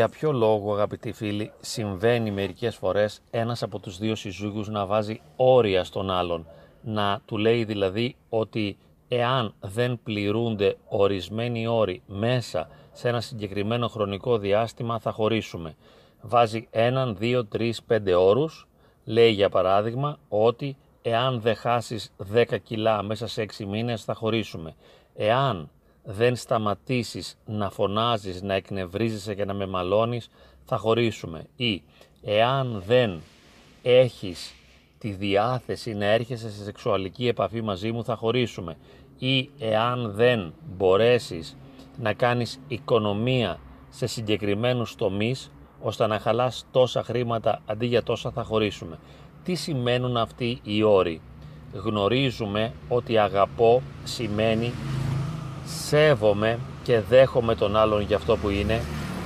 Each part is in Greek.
Για ποιο λόγο αγαπητοί φίλοι συμβαίνει μερικές φορές ένας από τους δύο συζύγους να βάζει όρια στον άλλον; Να του λέει δηλαδή ότι εάν δεν πληρούνται ορισμένοι όροι μέσα σε ένα συγκεκριμένο χρονικό διάστημα θα χωρίσουμε. Βάζει έναν, δύο, τρεις, πέντε όρους. Λέει για παράδειγμα ότι εάν δεν χάσεις 10 κιλά μέσα σε 6 μήνες θα χωρίσουμε. Εάν δεν σταματήσεις να φωνάζεις, να εκνευρίζεσαι και να με μαλώνεις, θα χωρίσουμε. Ή εάν δεν έχεις τη διάθεση να έρχεσαι σε σεξουαλική επαφή μαζί μου, θα χωρίσουμε. Ή εάν δεν μπορέσεις να κάνεις οικονομία σε συγκεκριμένους τομείς, ώστε να χαλάς τόσα χρήματα αντί για τόσα θα χωρίσουμε. Τι σημαίνουν αυτοί οι όροι; Γνωρίζουμε ότι αγαπώ σημαίνει σέβομαι και δέχομαι τον άλλον για αυτό που είναι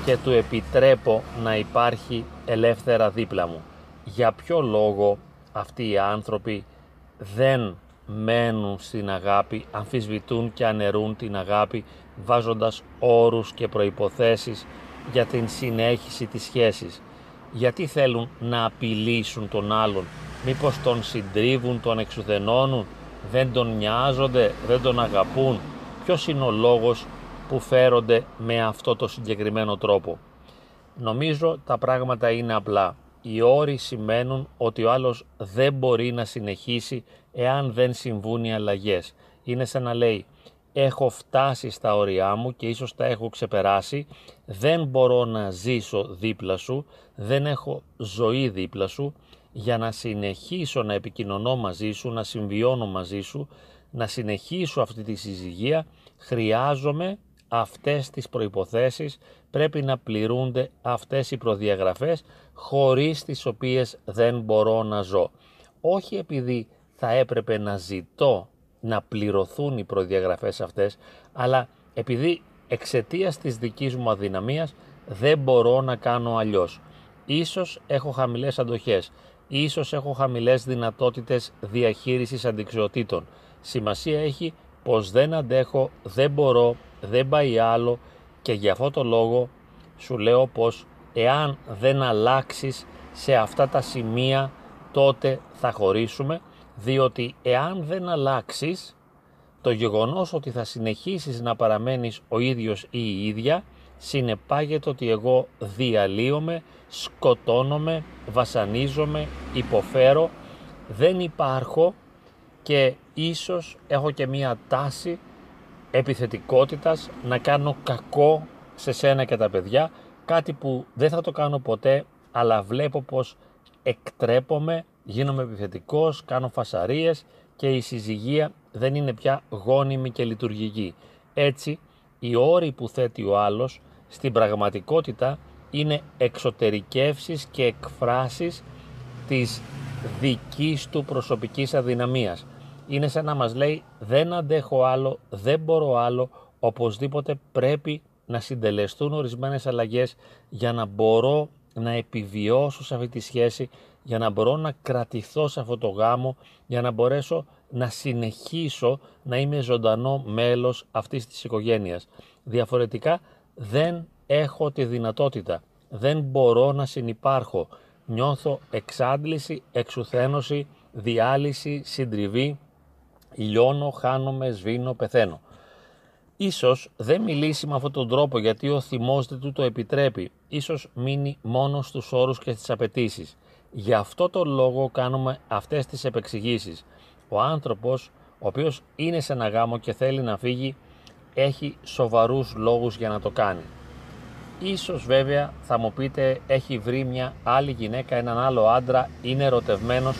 και του επιτρέπω να υπάρχει ελεύθερα δίπλα μου. Για ποιο λόγο αυτοί οι άνθρωποι δεν μένουν στην αγάπη, αμφισβητούν και αναιρούν την αγάπη βάζοντας όρους και προϋποθέσεις για την συνέχιση της σχέσης; Γιατί θέλουν να απειλήσουν τον άλλον, μήπως τον συντρίβουν, τον εξουδενώνουν, δεν τον νοιάζονται, δεν τον αγαπούν, ποιος είναι ο λόγος που φέρονται με αυτό το συγκεκριμένο τρόπο; Νομίζω τα πράγματα είναι απλά. Οι όροι σημαίνουν ότι ο άλλος δεν μπορεί να συνεχίσει εάν δεν συμβούν οι αλλαγές. Είναι σαν να λέει έχω φτάσει στα όρια μου και ίσως τα έχω ξεπεράσει, δεν μπορώ να ζήσω δίπλα σου, δεν έχω ζωή δίπλα σου, για να συνεχίσω να επικοινωνώ μαζί σου, να συμβιώνω μαζί σου, να συνεχίσω αυτή τη συζυγία χρειάζομαι αυτές τις προϋποθέσεις, πρέπει να πληρούνται αυτές οι προδιαγραφές χωρίς τις οποίες δεν μπορώ να ζω. Όχι επειδή θα έπρεπε να ζητώ να πληρωθούν οι προδιαγραφές αυτές, αλλά επειδή εξαιτίας της δικής μου αδυναμίας δεν μπορώ να κάνω αλλιώς. Ίσως έχω χαμηλές αντοχές, ίσως έχω χαμηλές δυνατότητες διαχείρισης αντικσιοτήτων. Σημασία έχει πως δεν αντέχω, δεν μπορώ, δεν πάει άλλο και για αυτό το λόγο σου λέω πως εάν δεν αλλάξεις σε αυτά τα σημεία τότε θα χωρίσουμε διότι εάν δεν αλλάξεις το γεγονός ότι θα συνεχίσεις να παραμένεις ο ίδιος ή η ίδια συνεπάγεται ότι εγώ διαλύομαι, σκοτώνομαι, βασανίζομαι, υποφέρω, δεν υπάρχω και ίσως έχω και μία τάση επιθετικότητας να κάνω κακό σε σένα και τα παιδιά, κάτι που δεν θα το κάνω ποτέ, αλλά βλέπω πως εκτρέπομαι, γίνομαι επιθετικός, κάνω φασαρίες και η συζυγία δεν είναι πια γόνιμη και λειτουργική. Έτσι, οι όροι που θέτει ο άλλος στην πραγματικότητα είναι εξωτερικεύσεις και εκφράσεις της δικής του προσωπικής αδυναμίας είναι σαν να μας λέει δεν αντέχω άλλο, δεν μπορώ άλλο, οπωσδήποτε πρέπει να συντελεστούν ορισμένες αλλαγές για να μπορώ να επιβιώσω σε αυτή τη σχέση, για να μπορώ να κρατηθώ σε αυτό το γάμο, για να μπορέσω να συνεχίσω να είμαι ζωντανό μέλος αυτής της οικογένειας. Διαφορετικά δεν έχω τη δυνατότητα, δεν μπορώ να συνυπάρχω. Νιώθω εξάντληση, εξουθένωση, διάλυση, συντριβή, λιώνω, χάνομαι, σβήνω, πεθαίνω. Ίσως δεν μιλήσει με αυτόν τον τρόπο γιατί ο θυμός δεν του το επιτρέπει. Ίσως μείνει μόνο στους όρους και στις απαιτήσεις. Γι' αυτό το λόγο κάνουμε αυτές τις επεξηγήσεις. Ο άνθρωπος, ο οποίος είναι σε ένα γάμο και θέλει να φύγει, έχει σοβαρούς λόγους για να το κάνει. Ίσως βέβαια θα μου πείτε έχει βρει μια άλλη γυναίκα, έναν άλλο άντρα, είναι ερωτευμένος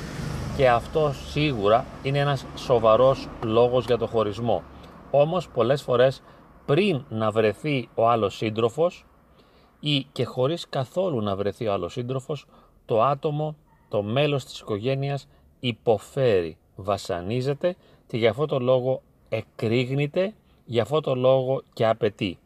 και αυτό σίγουρα είναι ένας σοβαρός λόγος για το χωρισμό. Όμως πολλές φορές πριν να βρεθεί ο άλλος σύντροφος ή και χωρίς καθόλου να βρεθεί ο άλλος σύντροφος, το άτομο, το μέλος της οικογένειας υποφέρει, βασανίζεται και για αυτό το λόγο εκρήγνεται, για αυτό το λόγο και απαιτεί.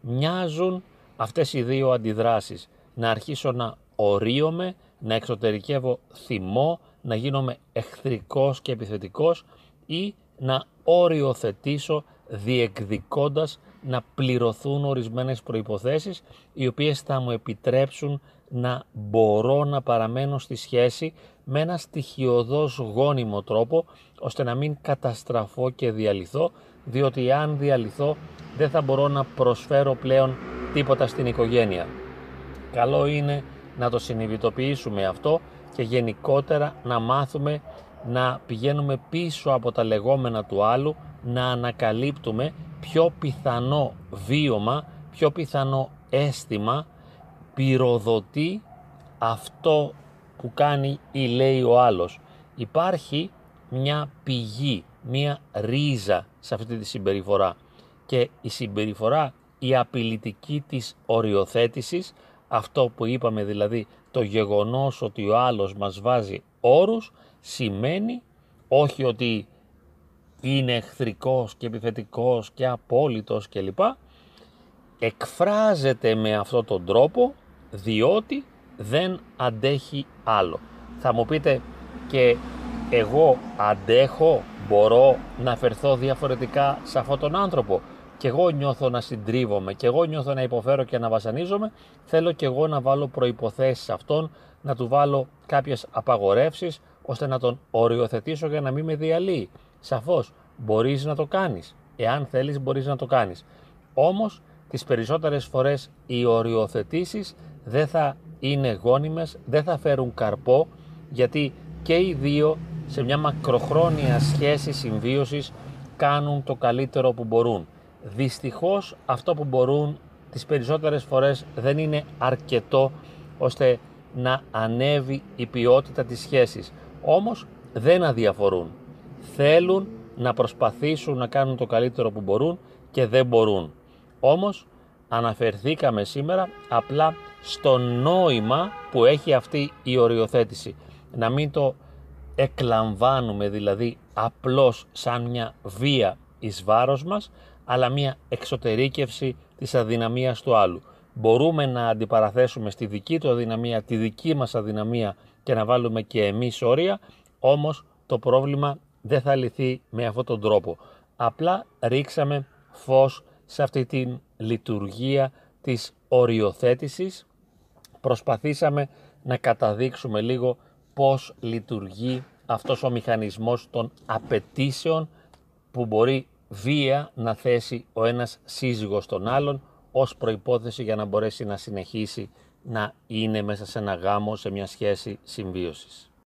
Μοιάζουν αυτές οι δύο αντιδράσεις, να αρχίσω να ορίομαι, να εξωτερικεύω θυμό, να γίνομαι εχθρικός και επιθετικός ή να οριοθετήσω διεκδικώντας να πληρωθούν ορισμένες προϋποθέσεις οι οποίες θα μου επιτρέψουν να μπορώ να παραμένω στη σχέση με ένα στοιχειοδός γόνιμο τρόπο ώστε να μην καταστραφώ και διαλυθώ διότι αν διαλυθώ δεν θα μπορώ να προσφέρω πλέον τίποτα στην οικογένεια. Καλό είναι να το συνειδητοποιήσουμε αυτό και γενικότερα να μάθουμε να πηγαίνουμε πίσω από τα λεγόμενα του άλλου, να ανακαλύπτουμε πιο πιθανό βίωμα, πιο πιθανό αίσθημα πυροδοτεί αυτό που κάνει ή λέει ο άλλος. Υπάρχει μια πηγή, μια ρίζα σε αυτή τη συμπεριφορά και η συμπεριφορά η απειλητική της οριοθέτησης, αυτό που είπαμε δηλαδή το γεγονός ότι ο άλλος μας βάζει όρους, σημαίνει όχι ότι είναι εχθρικός και επιθετικός και απόλυτος κλπ. Εκφράζεται με αυτόν τον τρόπο διότι δεν αντέχει άλλο. Θα μου πείτε και εγώ αντέχω, μπορώ να φερθώ διαφορετικά σε αυτόν τον άνθρωπο; Και εγώ νιώθω να συντρίβομαι και εγώ νιώθω να υποφέρω και να βασανίζομαι, θέλω και εγώ να βάλω προϋποθέσεις σε αυτόν, να του βάλω κάποιες απαγορεύσεις ώστε να τον οριοθετήσω για να μην με διαλύει. Σαφώς μπορείς να το κάνεις. Εάν θέλεις μπορείς να το κάνεις. Όμως τις περισσότερες φορές οι οριοθετήσεις δεν θα είναι γόνιμες, δεν θα φέρουν καρπό γιατί και οι δύο σε μια μακροχρόνια σχέση συμβίωσης κάνουν το καλύτερο που μπορούν. Δυστυχώς αυτό που μπορούν τις περισσότερες φορές δεν είναι αρκετό ώστε να ανέβει η ποιότητα της σχέσης. Όμως δεν αδιαφορούν. Θέλουν να προσπαθήσουν να κάνουν το καλύτερο που μπορούν και δεν μπορούν. Όμως αναφερθήκαμε σήμερα απλά στο νόημα που έχει αυτή η οριοθέτηση. Να μην το εκλαμβάνουμε δηλαδή απλώς σαν μια βία εις βάρος μας, αλλά μια εξωτερήκευση της αδυναμίας του άλλου. Μπορούμε να αντιπαραθέσουμε στη δική του αδυναμία τη δική μας αδυναμία και να βάλουμε και εμείς όρια, όμως το πρόβλημα δεν θα λυθεί με αυτόν τον τρόπο. Απλά ρίξαμε φως σε αυτή την λειτουργία της οριοθέτησης, προσπαθήσαμε να καταδείξουμε λίγο πώς λειτουργεί αυτός ο μηχανισμός των απαιτήσεων που μπορεί βία να θέσει ο ένας σύζυγος τον άλλον ως προϋπόθεση για να μπορέσει να συνεχίσει να είναι μέσα σε ένα γάμο, σε μια σχέση συμβίωσης.